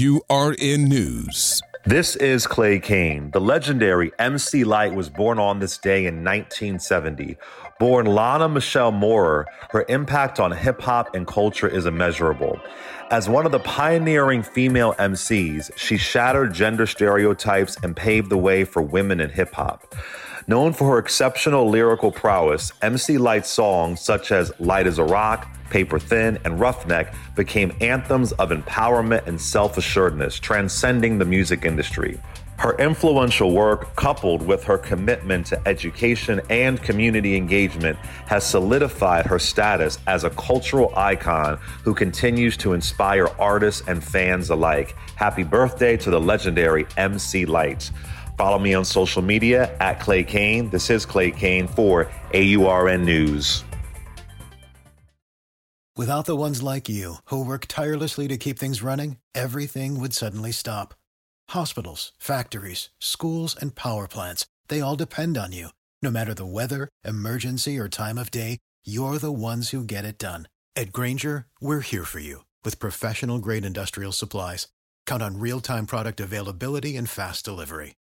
AURN News. This is Clay Cane. The legendary MC Lyte was born on this day in 1970. Born Lana Michele Moorer, her impact on hip hop and culture is immeasurable. As one of the pioneering female MCs, she shattered gender stereotypes and paved the way for women in hip hop. Known for her exceptional lyrical prowess, MC Lyte's songs such as Lyte as a Rock, Paper Thin, and Ruffneck became anthems of empowerment and self assuredness, transcending the music industry. Her influential work, coupled with her commitment to education and community engagement, has solidified her status as a cultural icon who continues to inspire artists and fans alike. Happy birthday to the legendary MC Lyte. Follow me on social media at Clay Cane. This is Clay Cane for AURN News. Without the ones like you, who work tirelessly to keep things running, everything would suddenly stop. Hospitals, factories, schools, and power plants, they all depend on you. No matter the weather, emergency, or time of day, you're the ones who get it done. At Grainger, we're here for you with professional grade industrial supplies. Count on real time product availability and fast delivery.